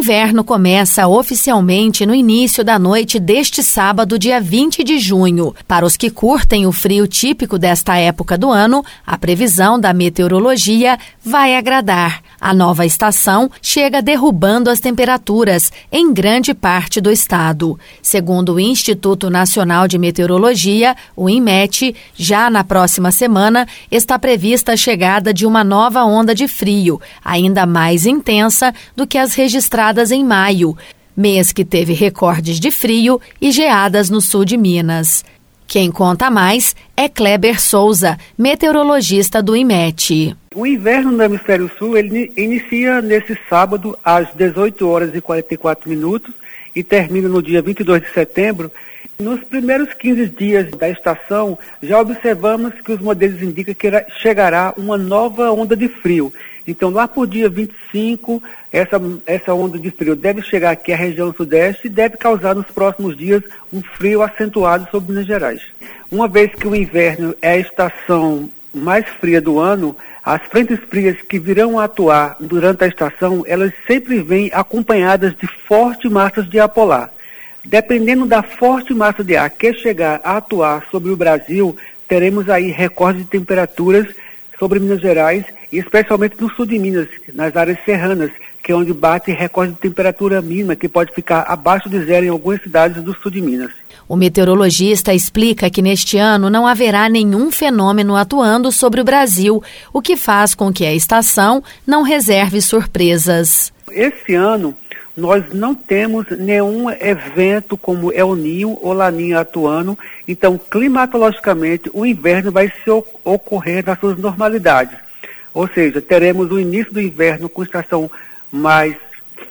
inverno começa oficialmente no início da noite deste sábado, dia 20 de junho. Para os que curtem o frio típico desta época do ano, a previsão da meteorologia vai agradar. A nova estação chega derrubando as temperaturas em grande parte do estado. Segundo o Instituto Nacional de Meteorologia, o INMET, já na próxima semana está prevista a chegada de uma nova onda de frio, ainda mais intensa do que as registradas em maio, mês que teve recordes de frio e geadas no sul de Minas. Quem conta mais é Kleber Souza, meteorologista do IMET. O inverno no hemisfério sul ele inicia nesse sábado às 18 horas e 44 minutos e termina no dia 22 de setembro. Nos primeiros 15 dias da estação, já observamos que os modelos indicam que chegará uma nova onda de frio. Então, lá por dia 25, essa, essa onda de frio deve chegar aqui à região sudeste e deve causar nos próximos dias um frio acentuado sobre Minas Gerais. Uma vez que o inverno é a estação mais fria do ano, as frentes frias que virão atuar durante a estação, elas sempre vêm acompanhadas de fortes massas de ar polar. Dependendo da forte massa de ar que chegar a atuar sobre o Brasil, teremos aí recordes de temperaturas sobre Minas Gerais e especialmente no sul de Minas, nas áreas serranas, que é onde bate recorde de temperatura mínima, que pode ficar abaixo de zero em algumas cidades do sul de Minas. O meteorologista explica que neste ano não haverá nenhum fenômeno atuando sobre o Brasil, o que faz com que a estação não reserve surpresas. Esse ano, nós não temos nenhum evento como El Ninho ou Laninha atuando, então climatologicamente o inverno vai se ocorrer nas suas normalidades. Ou seja, teremos o início do inverno com estação mais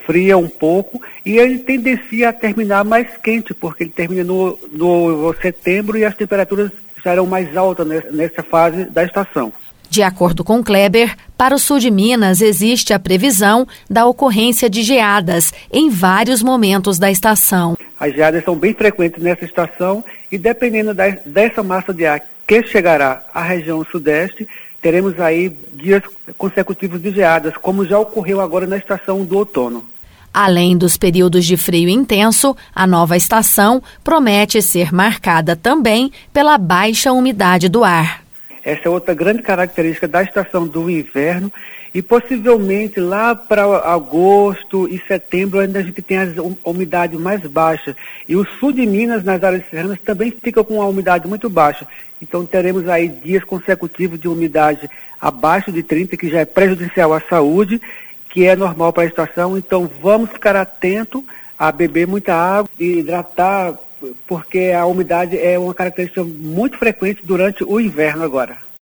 fria um pouco e ele tendencia a terminar mais quente, porque ele termina no, no setembro e as temperaturas estarão mais altas nessa fase da estação. De acordo com Kleber, para o sul de Minas existe a previsão da ocorrência de geadas em vários momentos da estação. As geadas são bem frequentes nessa estação e dependendo da, dessa massa de ar que chegará à região sudeste, teremos aí dias consecutivos de geadas, como já ocorreu agora na estação do outono. Além dos períodos de frio intenso, a nova estação promete ser marcada também pela baixa umidade do ar. Essa é outra grande característica da estação do inverno e possivelmente lá para agosto e setembro ainda a gente tem a umidade mais baixa. E o sul de Minas, nas áreas serranas, também fica com uma umidade muito baixa. Então teremos aí dias consecutivos de umidade abaixo de 30, que já é prejudicial à saúde, que é normal para a estação. Então vamos ficar atento a beber muita água e hidratar porque a umidade é uma característica muito frequente durante o inverno agora.